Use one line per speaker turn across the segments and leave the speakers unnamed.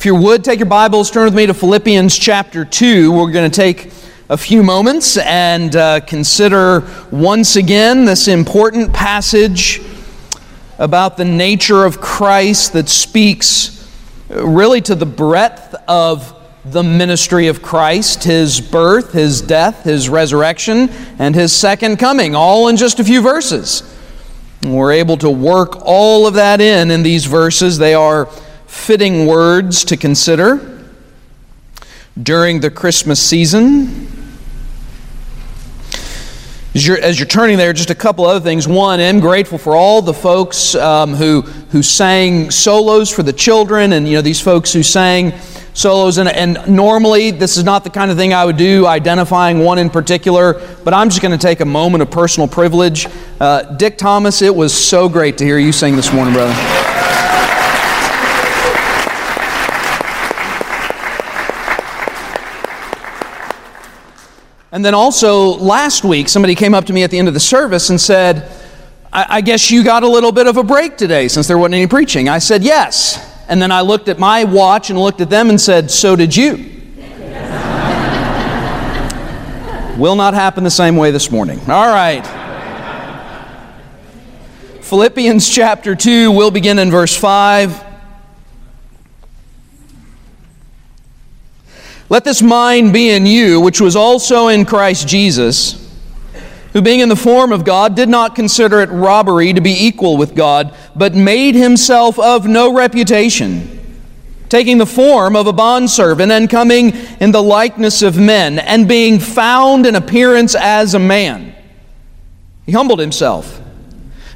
If you would, take your Bibles, turn with me to Philippians chapter 2. We're going to take a few moments and uh, consider once again this important passage about the nature of Christ that speaks uh, really to the breadth of the ministry of Christ, his birth, his death, his resurrection, and his second coming, all in just a few verses. And we're able to work all of that in in these verses. They are fitting words to consider during the Christmas season. As you're, as you're, turning there, just a couple other things. One, I'm grateful for all the folks um, who, who sang solos for the children, and you know these folks who sang solos. And, and normally, this is not the kind of thing I would do, identifying one in particular. But I'm just going to take a moment of personal privilege. Uh, Dick Thomas, it was so great to hear you sing this morning, brother. And then also last week, somebody came up to me at the end of the service and said, I, I guess you got a little bit of a break today since there wasn't any preaching. I said, Yes. And then I looked at my watch and looked at them and said, So did you. Will not happen the same way this morning. All right. Philippians chapter 2, we'll begin in verse 5. Let this mind be in you, which was also in Christ Jesus, who being in the form of God did not consider it robbery to be equal with God, but made himself of no reputation, taking the form of a bondservant and coming in the likeness of men, and being found in appearance as a man. He humbled himself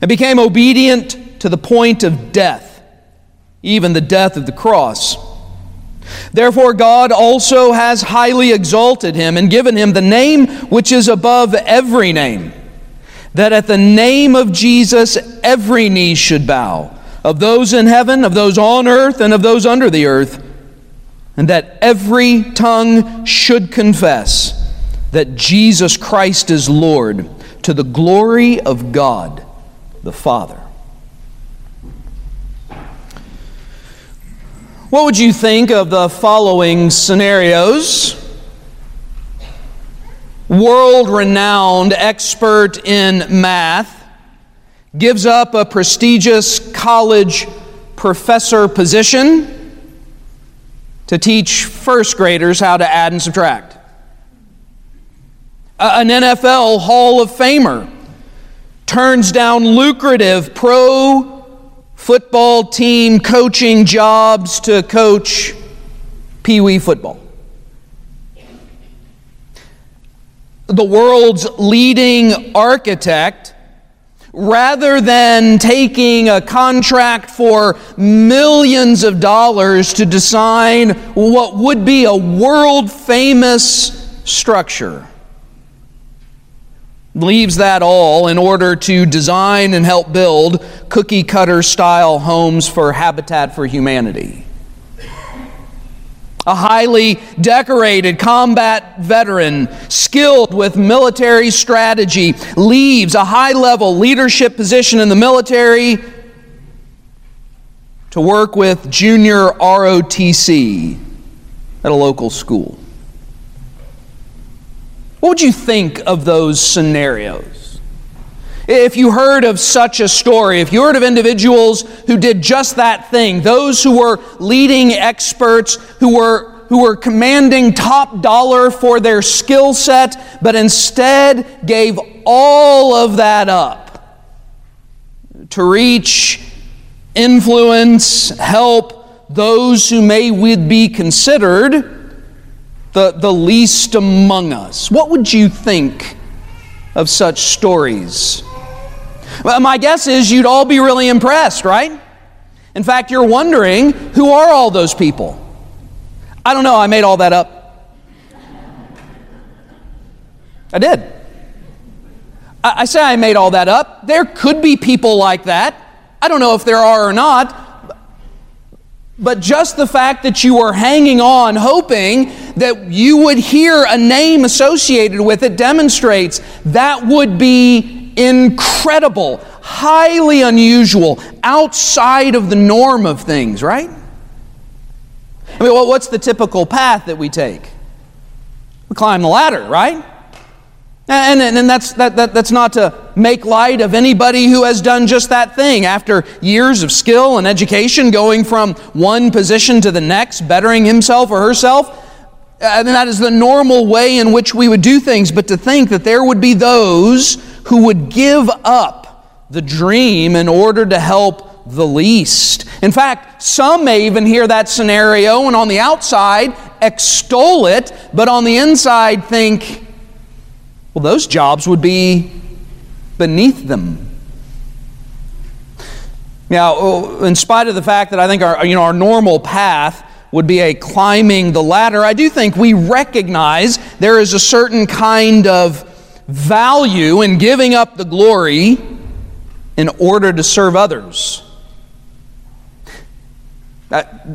and became obedient to the point of death, even the death of the cross. Therefore, God also has highly exalted him and given him the name which is above every name, that at the name of Jesus every knee should bow, of those in heaven, of those on earth, and of those under the earth, and that every tongue should confess that Jesus Christ is Lord, to the glory of God the Father. What would you think of the following scenarios? World renowned expert in math gives up a prestigious college professor position to teach first graders how to add and subtract. An NFL Hall of Famer turns down lucrative pro football team coaching jobs to coach Pee Wee football. The world's leading architect, rather than taking a contract for millions of dollars to design what would be a world famous structure, leaves that all in order to design and help build cookie cutter style homes for Habitat for Humanity. A highly decorated combat veteran, skilled with military strategy, leaves a high level leadership position in the military to work with junior ROTC at a local school. What would you think of those scenarios? If you heard of such a story, if you heard of individuals who did just that thing, those who were leading experts, who were who were commanding top dollar for their skill set, but instead gave all of that up to reach, influence, help those who may would be considered the, the least among us. What would you think of such stories? Well, my guess is you'd all be really impressed, right? In fact, you're wondering who are all those people? I don't know, I made all that up. I did. I, I say I made all that up. There could be people like that. I don't know if there are or not, but just the fact that you are hanging on, hoping that you would hear a name associated with it, demonstrates that would be incredible, highly unusual, outside of the norm of things, right? I mean, what's the typical path that we take? We climb the ladder, right? And, and, and that's, that, that, that's not to make light of anybody who has done just that thing after years of skill and education, going from one position to the next, bettering himself or herself. Uh, and that is the normal way in which we would do things. But to think that there would be those who would give up the dream in order to help the least. In fact, some may even hear that scenario and on the outside extol it, but on the inside think, well, those jobs would be beneath them. Now, oh, in spite of the fact that I think our, you know, our normal path would be a climbing the ladder, I do think we recognize there is a certain kind of value in giving up the glory in order to serve others.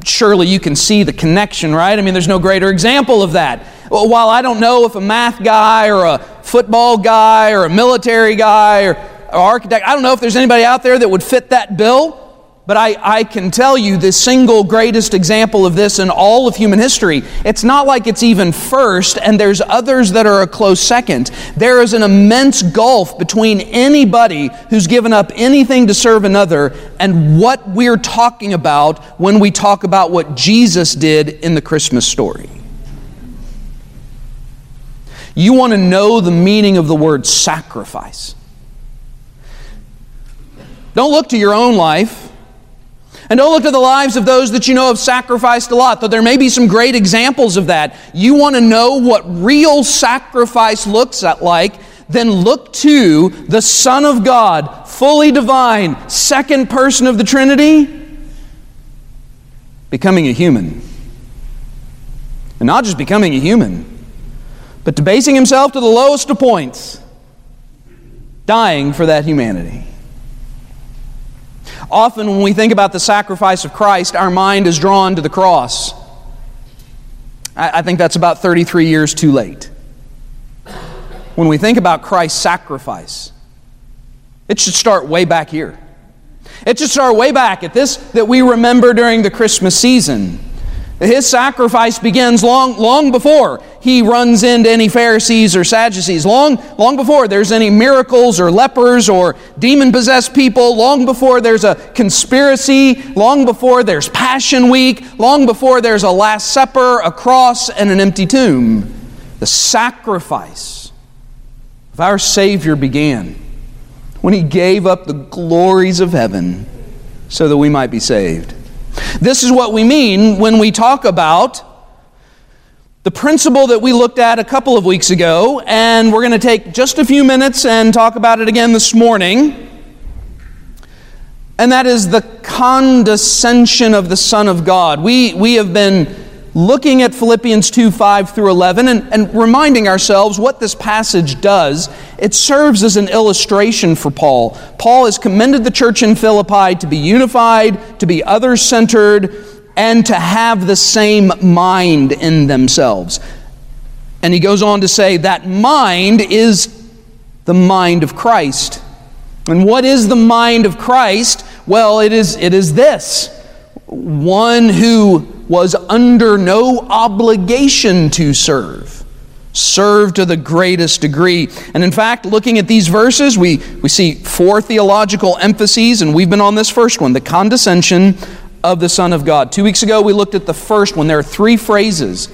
Surely you can see the connection, right? I mean, there's no greater example of that. While I don't know if a math guy or a football guy or a military guy or, or architect, I don't know if there's anybody out there that would fit that bill. But I, I can tell you the single greatest example of this in all of human history. It's not like it's even first and there's others that are a close second. There is an immense gulf between anybody who's given up anything to serve another and what we're talking about when we talk about what Jesus did in the Christmas story. You want to know the meaning of the word sacrifice. Don't look to your own life. And don't look to the lives of those that you know have sacrificed a lot, though there may be some great examples of that. You want to know what real sacrifice looks like, then look to the Son of God, fully divine, second person of the Trinity, becoming a human. And not just becoming a human, but debasing himself to the lowest of points, dying for that humanity. Often, when we think about the sacrifice of Christ, our mind is drawn to the cross. I, think that's about 33 years too late. When we think about Christ's sacrifice, it should start way back here. It should start way back at this that we remember during the Christmas season. His sacrifice begins long, long before he runs into any Pharisees or Sadducees, long, long before there's any miracles or lepers or demon possessed people, long before there's a conspiracy, long before there's Passion Week, long before there's a Last Supper, a cross, and an empty tomb. The sacrifice of our Savior began when he gave up the glories of heaven so that we might be saved. This is what we mean when we talk about the principle that we looked at a couple of weeks ago, and we're going to take just a few minutes and talk about it again this morning. And that is the condescension of the Son of God. We, we have been looking at Philippians 2 5 through 11 and, and reminding ourselves what this passage does. It serves as an illustration for Paul. Paul has commended the church in Philippi to be unified, to be other centered, and to have the same mind in themselves. And he goes on to say that mind is the mind of Christ. And what is the mind of Christ? Well, it is, it is this one who was under no obligation to serve. Serve to the greatest degree. And in fact, looking at these verses, we, we see four theological emphases, and we've been on this first one the condescension of the Son of God. Two weeks ago, we looked at the first one. There are three phrases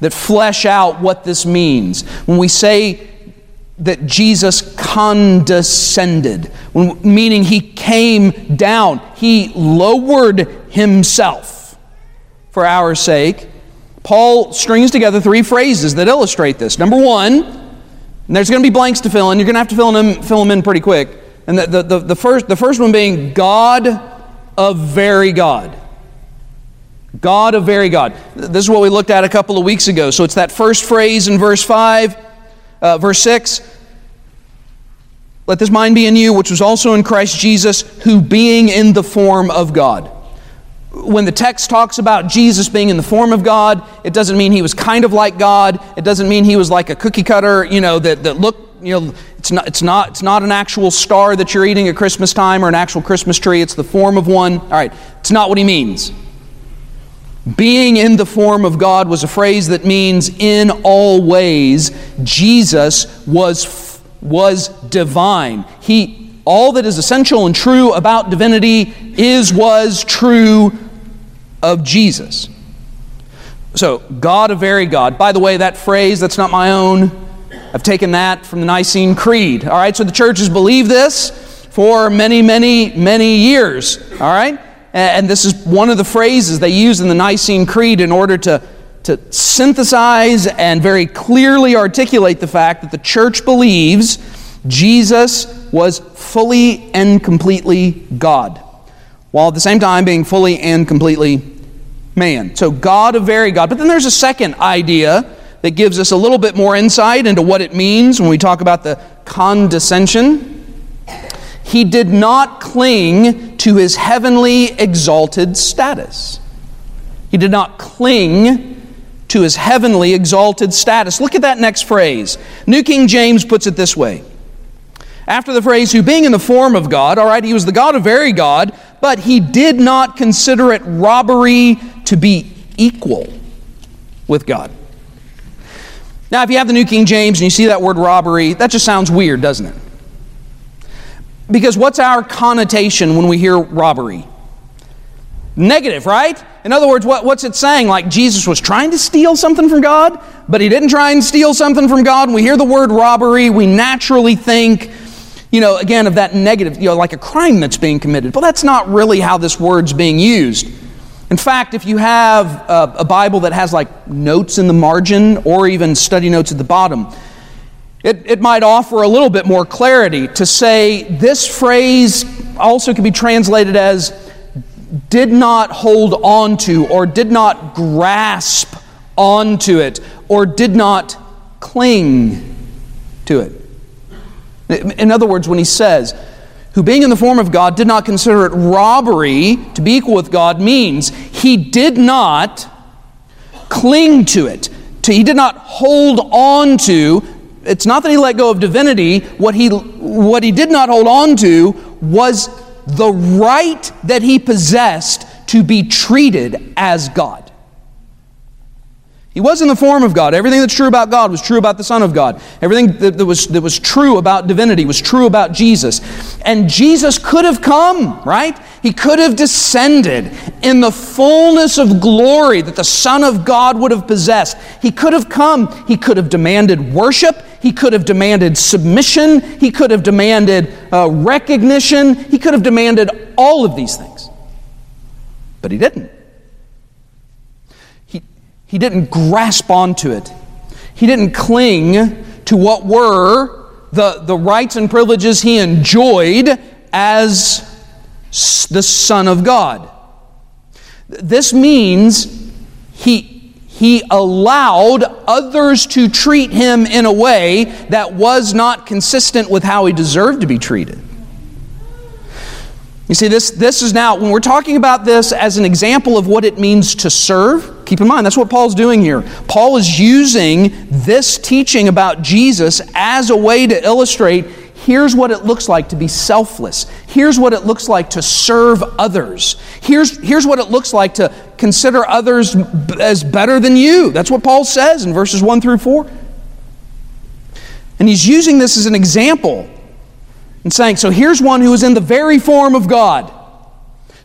that flesh out what this means. When we say that Jesus condescended, meaning he came down, he lowered himself for our sake, Paul strings together three phrases that illustrate this. Number one, and there's going to be blanks to fill in. You're going to have to fill them, fill them in pretty quick. And the, the, the, the, first, the first one being God of very God. God of very God. This is what we looked at a couple of weeks ago. So it's that first phrase in verse 5, uh, verse 6. Let this mind be in you, which was also in Christ Jesus, who being in the form of God when the text talks about Jesus being in the form of God, it doesn't mean he was kind of like God. It doesn't mean he was like a cookie cutter, you know, that, that looked, you know, it's not, it's, not, it's not an actual star that you're eating at Christmas time or an actual Christmas tree. It's the form of one. All right, it's not what he means. Being in the form of God was a phrase that means in all ways Jesus was, was divine. He, all that is essential and true about divinity is, was true of Jesus. So, God, a very God. By the way, that phrase, that's not my own. I've taken that from the Nicene Creed. All right, so the church has believed this for many, many, many years. All right? And this is one of the phrases they use in the Nicene Creed in order to, to synthesize and very clearly articulate the fact that the church believes Jesus was fully and completely God, while at the same time being fully and completely man. So, God, a very God. But then there's a second idea that gives us a little bit more insight into what it means when we talk about the condescension. He did not cling to his heavenly exalted status. He did not cling to his heavenly exalted status. Look at that next phrase. New King James puts it this way. After the phrase, who being in the form of God, all right, he was the God of very God, but he did not consider it robbery to be equal with God. Now, if you have the New King James and you see that word robbery, that just sounds weird, doesn't it? Because what's our connotation when we hear robbery? Negative, right? In other words, what, what's it saying? Like Jesus was trying to steal something from God, but he didn't try and steal something from God. When we hear the word robbery, we naturally think, you know, again, of that negative, you know, like a crime that's being committed. Well, that's not really how this word's being used. In fact, if you have a, a Bible that has like notes in the margin or even study notes at the bottom, it, it might offer a little bit more clarity to say this phrase also can be translated as did not hold on to, or did not grasp onto it, or did not cling to it. In other words, when he says, who being in the form of God did not consider it robbery to be equal with God, means he did not cling to it. To, he did not hold on to it's not that he let go of divinity. What he, what he did not hold on to was the right that he possessed to be treated as God. He was in the form of God. Everything that's true about God was true about the Son of God. Everything that, that, was, that was true about divinity was true about Jesus. And Jesus could have come, right? He could have descended in the fullness of glory that the Son of God would have possessed. He could have come. He could have demanded worship. He could have demanded submission. He could have demanded uh, recognition. He could have demanded all of these things. But he didn't. He didn't grasp onto it. He didn't cling to what were the, the rights and privileges he enjoyed as the Son of God. This means he, he allowed others to treat him in a way that was not consistent with how he deserved to be treated. You see, this, this is now, when we're talking about this as an example of what it means to serve, keep in mind that's what Paul's doing here. Paul is using this teaching about Jesus as a way to illustrate here's what it looks like to be selfless. Here's what it looks like to serve others. Here's, here's what it looks like to consider others as better than you. That's what Paul says in verses 1 through 4. And he's using this as an example and saying, So here's one who was in the very form of God,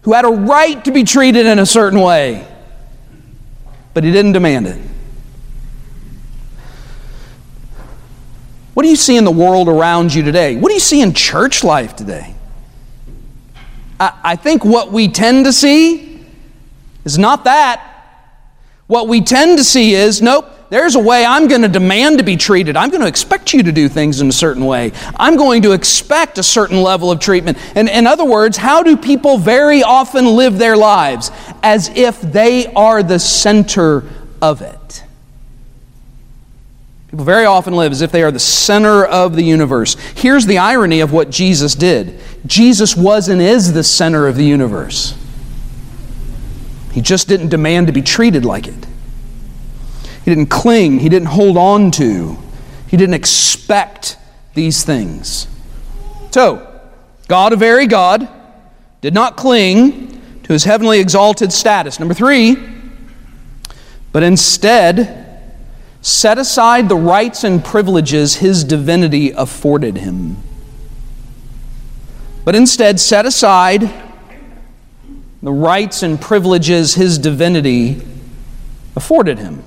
who had a right to be treated in a certain way, but he didn't demand it. What do you see in the world around you today? What do you see in church life today? I, I think what we tend to see is not that. What we tend to see is nope, there's a way I'm going to demand to be treated. I'm going to expect you to do things in a certain way. I'm going to expect a certain level of treatment. And in other words, how do people very often live their lives? As if they are the center of it. People very often live as if they are the center of the universe. Here's the irony of what Jesus did Jesus was and is the center of the universe. He just didn't demand to be treated like it. He didn't cling, he didn't hold on to, he didn't expect these things. So, God, a very God, did not cling to his heavenly exalted status. Number three, but instead set aside the rights and privileges his divinity afforded him. But instead set aside the rights and privileges his divinity afforded him.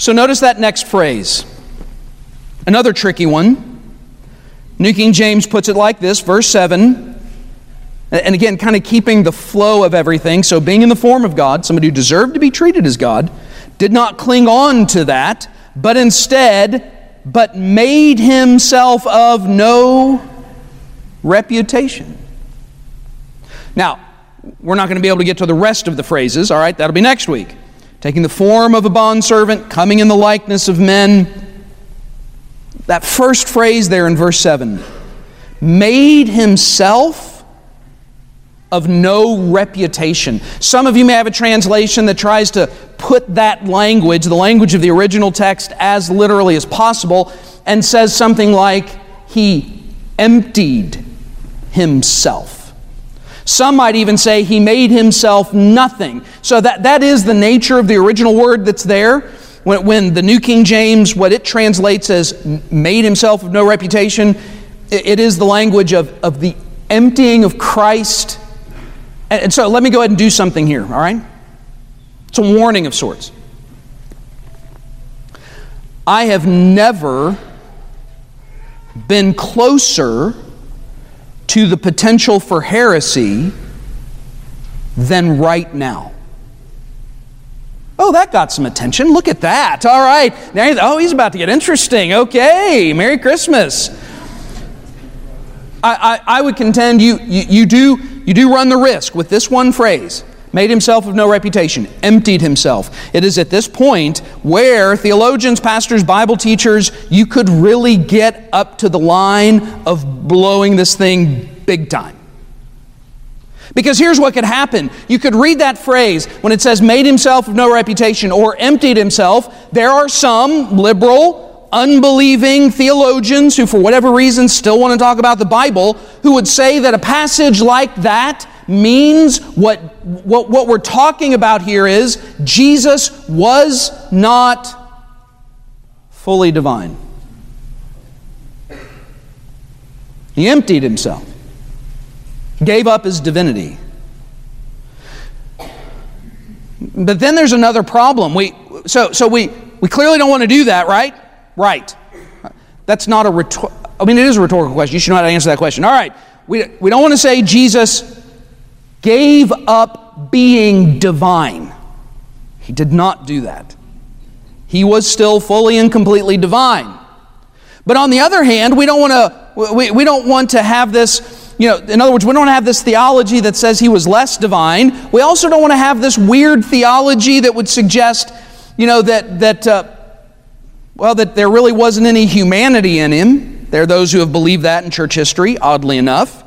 So notice that next phrase. Another tricky one. New King James puts it like this, verse 7. And again, kind of keeping the flow of everything. So, being in the form of God, somebody who deserved to be treated as God, did not cling on to that, but instead, but made himself of no reputation. Now, we're not going to be able to get to the rest of the phrases, all right? That'll be next week. Taking the form of a bondservant, coming in the likeness of men. That first phrase there in verse 7 made himself of no reputation. Some of you may have a translation that tries to put that language, the language of the original text, as literally as possible, and says something like, He emptied Himself. Some might even say He made Himself nothing. So that, that is the nature of the original word that's there. When, when the New King James, what it translates as made Himself of no reputation, it, it is the language of, of the emptying of Christ and so let me go ahead and do something here, all right? It's a warning of sorts. I have never been closer to the potential for heresy than right now. Oh, that got some attention. Look at that. All right. Now, oh, he's about to get interesting. Okay. Merry Christmas. I, I, I would contend you, you, you, do, you do run the risk with this one phrase made himself of no reputation, emptied himself. It is at this point where theologians, pastors, Bible teachers, you could really get up to the line of blowing this thing big time. Because here's what could happen. You could read that phrase when it says made himself of no reputation or emptied himself. There are some liberal, unbelieving theologians who, for whatever reason, still want to talk about the Bible, who would say that a passage like that means what, what, what we're talking about here is Jesus was not fully divine. He emptied himself, gave up his divinity. But then there's another problem. We, so, so we, we clearly don't want to do that, right? Right. That's not a rhetor- I mean, it is a rhetorical question. You should know how to answer that question. All right. We, we don't want to say Jesus gave up being divine. He did not do that. He was still fully and completely divine. But on the other hand, we don't want to we, we don't want to have this, you know, in other words, we don't want to have this theology that says he was less divine. We also don't want to have this weird theology that would suggest, you know, that that uh, well, that there really wasn't any humanity in him. There are those who have believed that in church history, oddly enough.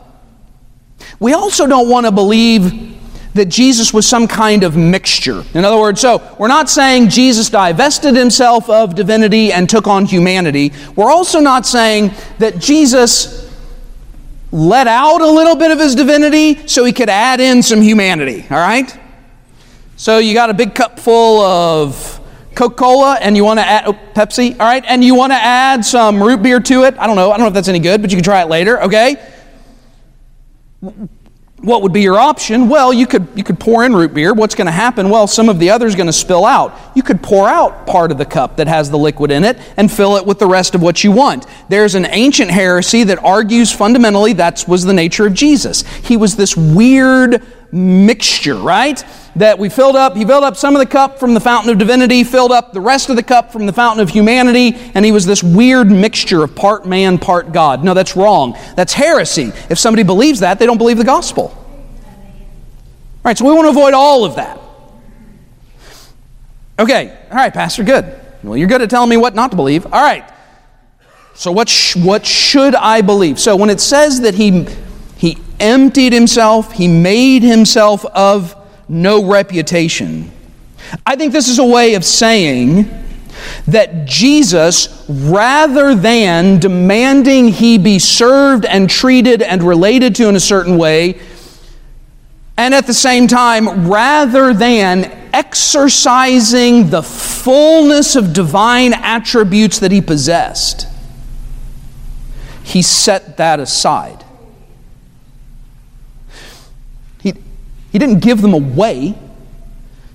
We also don't want to believe that Jesus was some kind of mixture. In other words, so we're not saying Jesus divested himself of divinity and took on humanity. We're also not saying that Jesus let out a little bit of his divinity so he could add in some humanity, all right? So you got a big cup full of Coca Cola and you want to add oh, Pepsi, all right, and you want to add some root beer to it. I don't know. I don't know if that's any good, but you can try it later, okay? What would be your option? Well, you could, you could pour in root beer. What's going to happen? Well, some of the other is going to spill out. You could pour out part of the cup that has the liquid in it and fill it with the rest of what you want. There's an ancient heresy that argues fundamentally that was the nature of Jesus. He was this weird mixture, right? That we filled up, he filled up some of the cup from the fountain of divinity, filled up the rest of the cup from the fountain of humanity, and he was this weird mixture of part man, part God. No, that's wrong. That's heresy. If somebody believes that, they don't believe the gospel. All right, so we want to avoid all of that. Okay, all right, Pastor, good. Well, you're good at telling me what not to believe. All right. So, what, sh- what should I believe? So, when it says that he he emptied himself, he made himself of no reputation. I think this is a way of saying that Jesus, rather than demanding he be served and treated and related to in a certain way, and at the same time, rather than exercising the fullness of divine attributes that he possessed, he set that aside. He didn't give them away,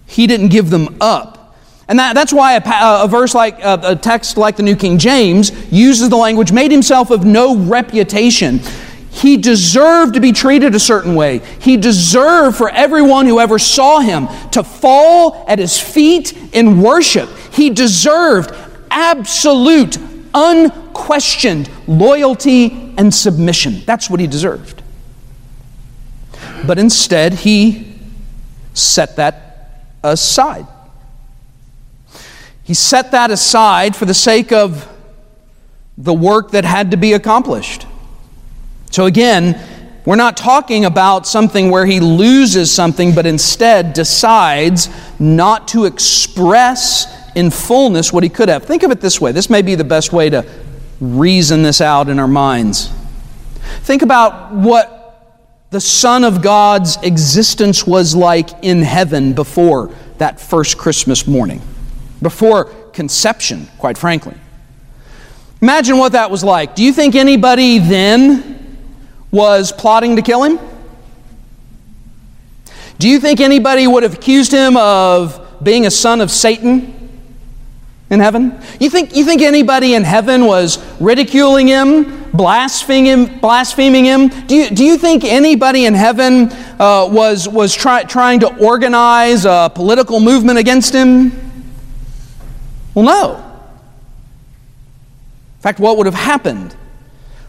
he didn't give them up. And that, that's why a, a verse like a, a text like the New King James uses the language, made himself of no reputation. He deserved to be treated a certain way. He deserved for everyone who ever saw him to fall at his feet in worship. He deserved absolute, unquestioned loyalty and submission. That's what he deserved. But instead, he set that aside. He set that aside for the sake of the work that had to be accomplished. So again, we're not talking about something where he loses something, but instead decides not to express in fullness what he could have. Think of it this way this may be the best way to reason this out in our minds. Think about what the Son of God's existence was like in heaven before that first Christmas morning, before conception, quite frankly. Imagine what that was like. Do you think anybody then was plotting to kill him? Do you think anybody would have accused him of being a son of Satan in heaven? You think, you think anybody in heaven was ridiculing him, blaspheming him? Blaspheming him? Do, you, do you think anybody in heaven uh, was, was try, trying to organize a political movement against him? Well, no. In fact, what would have happened?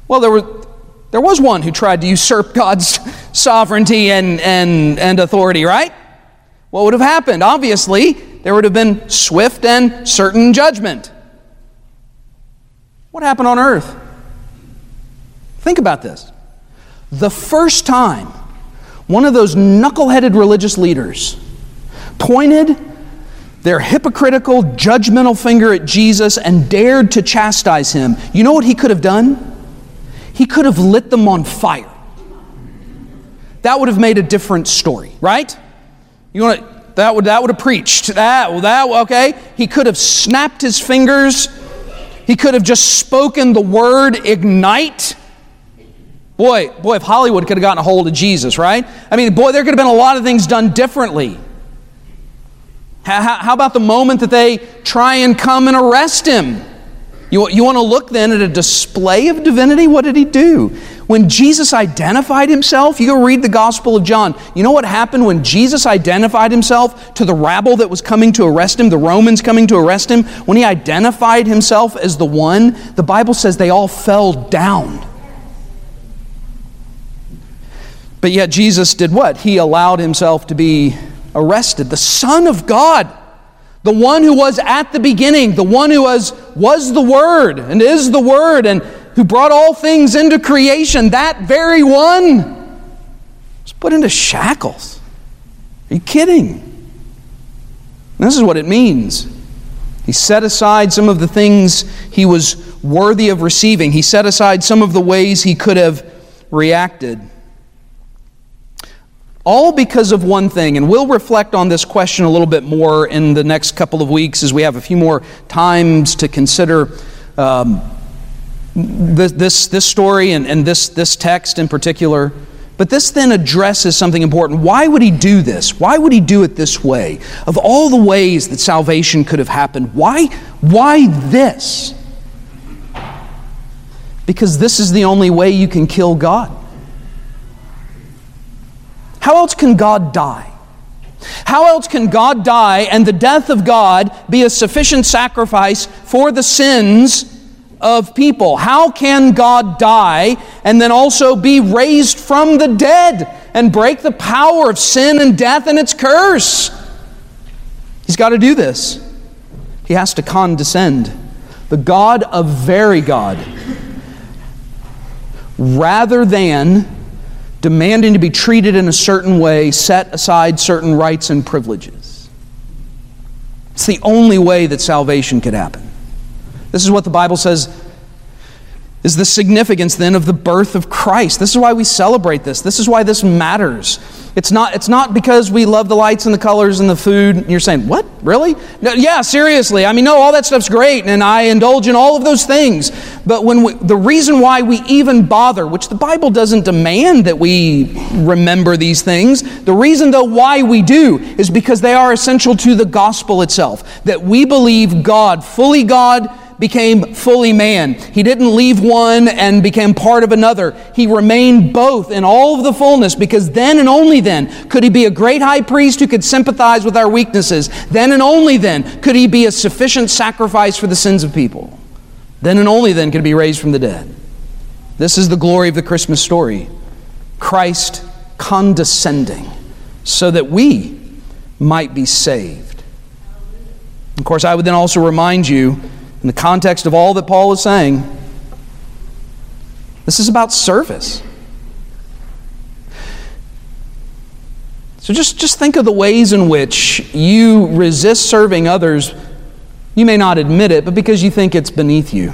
Well, there were, there was one who tried to usurp God's sovereignty and, and, and authority, right? What would have happened? Obviously, there would have been swift and certain judgment. What happened on earth? Think about this. The first time one of those knuckleheaded religious leaders pointed their hypocritical, judgmental finger at Jesus and dared to chastise him, you know what he could have done? He could have lit them on fire. That would have made a different story, right? You want to, that would that would have preached that that okay. He could have snapped his fingers. He could have just spoken the word ignite. Boy, boy, if Hollywood could have gotten a hold of Jesus, right? I mean, boy, there could have been a lot of things done differently. How, how about the moment that they try and come and arrest him? You, you want to look then at a display of divinity? What did he do? When Jesus identified himself, you go read the Gospel of John. You know what happened when Jesus identified himself to the rabble that was coming to arrest him, the Romans coming to arrest him? When he identified himself as the one, the Bible says they all fell down. But yet Jesus did what? He allowed himself to be arrested. The Son of God the one who was at the beginning, the one who was, was the Word and is the Word and who brought all things into creation, that very one was put into shackles. Are you kidding? This is what it means. He set aside some of the things he was worthy of receiving. He set aside some of the ways he could have reacted. All because of one thing, and we'll reflect on this question a little bit more in the next couple of weeks as we have a few more times to consider um, this, this, this story and, and this, this text in particular. But this then addresses something important. Why would he do this? Why would he do it this way? Of all the ways that salvation could have happened, why, why this? Because this is the only way you can kill God. How else can God die? How else can God die and the death of God be a sufficient sacrifice for the sins of people? How can God die and then also be raised from the dead and break the power of sin and death and its curse? He's got to do this. He has to condescend. The God of very God, rather than demanding to be treated in a certain way, set aside certain rights and privileges. It's the only way that salvation could happen. This is what the Bible says is the significance then of the birth of Christ. This is why we celebrate this. This is why this matters. It's not, it's not because we love the lights and the colors and the food. You're saying, what? Really? No, yeah, seriously. I mean, no, all that stuff's great, and I indulge in all of those things. But when we, the reason why we even bother, which the Bible doesn't demand that we remember these things, the reason, though, why we do is because they are essential to the gospel itself. That we believe God, fully God, became fully man. He didn't leave one and became part of another. He remained both in all of the fullness because then and only then could he be a great high priest who could sympathize with our weaknesses. Then and only then could he be a sufficient sacrifice for the sins of people. Then and only then could he be raised from the dead. This is the glory of the Christmas story Christ condescending so that we might be saved. Of course, I would then also remind you in the context of all that Paul is saying, this is about service. So just, just think of the ways in which you resist serving others. You may not admit it, but because you think it's beneath you.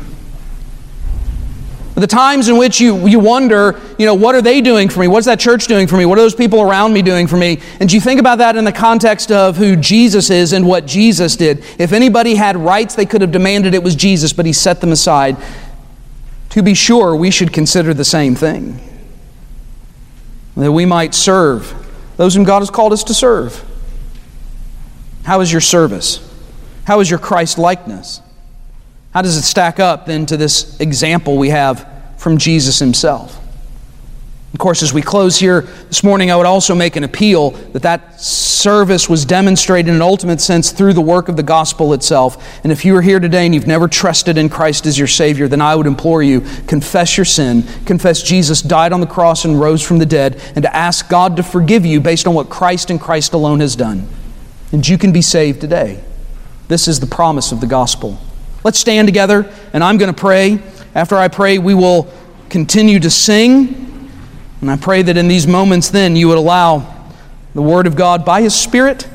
The times in which you, you wonder, you know, what are they doing for me? What's that church doing for me? What are those people around me doing for me? And do you think about that in the context of who Jesus is and what Jesus did. If anybody had rights they could have demanded, it was Jesus, but he set them aside. To be sure, we should consider the same thing. That we might serve those whom God has called us to serve. How is your service? How is your Christ likeness? How does it stack up then to this example we have from Jesus himself? Of course, as we close here this morning, I would also make an appeal that that service was demonstrated in an ultimate sense through the work of the gospel itself. And if you are here today and you've never trusted in Christ as your Savior, then I would implore you confess your sin, confess Jesus died on the cross and rose from the dead, and to ask God to forgive you based on what Christ and Christ alone has done. And you can be saved today. This is the promise of the gospel. Let's stand together, and I'm going to pray. After I pray, we will continue to sing. And I pray that in these moments, then, you would allow the Word of God by His Spirit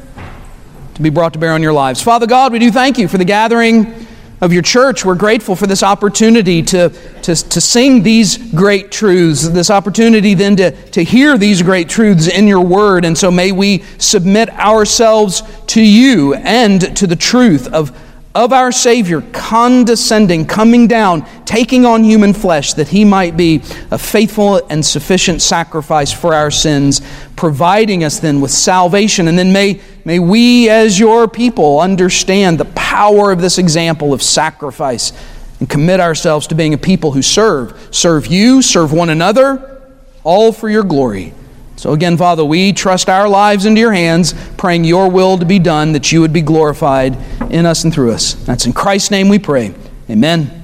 to be brought to bear on your lives. Father God, we do thank you for the gathering of your church. We're grateful for this opportunity to, to, to sing these great truths, this opportunity then to, to hear these great truths in your word. And so may we submit ourselves to you and to the truth of of our Savior condescending, coming down, taking on human flesh, that He might be a faithful and sufficient sacrifice for our sins, providing us then with salvation. And then may, may we, as your people, understand the power of this example of sacrifice and commit ourselves to being a people who serve. Serve you, serve one another, all for your glory. So again, Father, we trust our lives into your hands, praying your will to be done, that you would be glorified in us and through us. That's in Christ's name we pray. Amen.